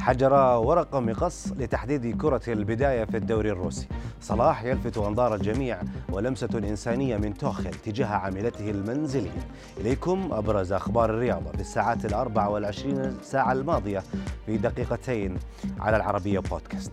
حجر ورق مقص لتحديد كرة البداية في الدوري الروسي. صلاح يلفت أنظار الجميع ولمسة إنسانية من توخل تجاه عاملته المنزلية. إليكم أبرز أخبار الرياضة في الساعات الأربع والعشرين ساعة الماضية في دقيقتين على العربية بودكاست.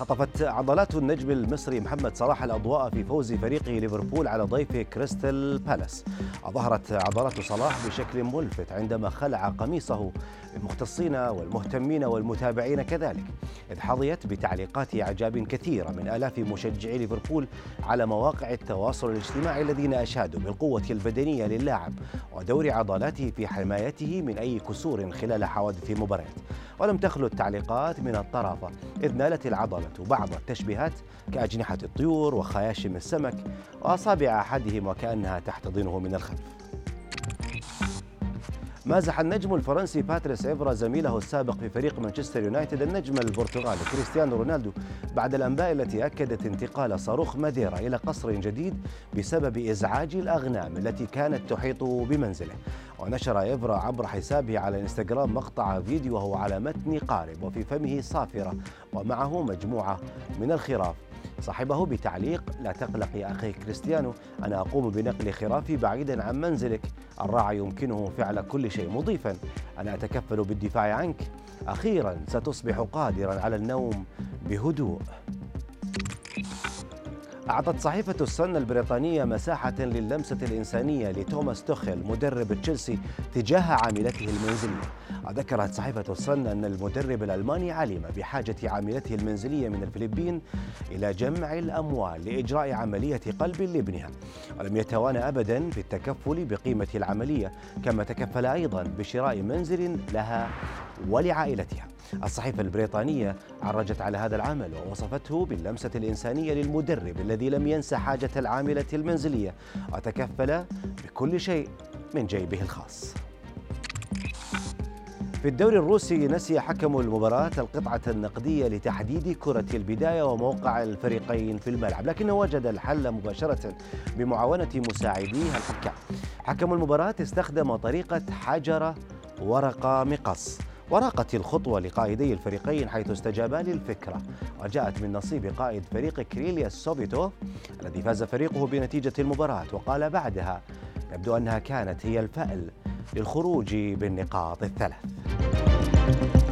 خطفت عضلات النجم المصري محمد صلاح الأضواء في فوز فريقه ليفربول على ضيفه كريستال بالاس. أظهرت عضلات صلاح بشكل ملفت عندما خلع قميصه. المختصين والمهتمين والمتابعين كذلك. إذ حظيت بتعليقات إعجاب كثيرة من آلاف مشجعي ليفربول على مواقع التواصل الاجتماعي الذين أشادوا بالقوة البدنية للاعب ودور عضلاته في حمايته من أي كسور خلال حوادث المباريات ولم تخلو التعليقات من الطرافة إذ نالت العضلة بعض التشبيهات كأجنحة الطيور وخياشم السمك وأصابع أحدهم وكأنها تحتضنه من الخلف. مازح النجم الفرنسي باتريس إيفرا زميله السابق في فريق مانشستر يونايتد النجم البرتغالي كريستيانو رونالدو بعد الأنباء التي أكدت انتقال صاروخ ماديرا إلى قصر جديد بسبب إزعاج الأغنام التي كانت تحيط بمنزله. ونشر إيفرا عبر حسابه على الانستغرام مقطع فيديو وهو على متن قارب وفي فمه صافرة ومعه مجموعة من الخراف. صاحبه بتعليق لا تقلق يا أخي كريستيانو أنا أقوم بنقل خرافي بعيدا عن منزلك. الراعي يمكنه فعل كل شيء مضيفا. أنا أتكفل بالدفاع عنك. أخيرا ستصبح قادرا على النوم بهدوء. أعطت صحيفة السن البريطانية مساحة للمسة الإنسانية لتوماس توخيل مدرب تشيلسي تجاه عاملته المنزلية. ذكرت صحيفة السن أن المدرب الألماني علم بحاجة عاملته المنزلية من الفلبين إلى جمع الأموال لإجراء عملية قلب لابنها. ولم يتوانى أبدا في التكفل بقيمة العملية كما تكفل أيضا بشراء منزل لها ولعائلتها. الصحيفة البريطانية عرجت على هذا العمل ووصفته باللمسة الإنسانية للمدرب الذي لم ينسى حاجة العاملة المنزلية وتكفل بكل شيء من جيبه الخاص. في الدوري الروسي نسي حكم المباراة القطعة النقدية لتحديد كرة البداية وموقع الفريقين في الملعب لكنه وجد الحل مباشرة بمعاونة مساعديه الحكام. حكم المباراة استخدم طريقة حجر ورق مقص وراقت الخطوة لقائدي الفريقين حيث استجابا للفكرة وجاءت من نصيب قائد فريق كريليا سوفيتوف الذي فاز فريقه بنتيجة المباراة وقال بعدها يبدو أنها كانت هي الفأل للخروج بالنقاط الثلاث.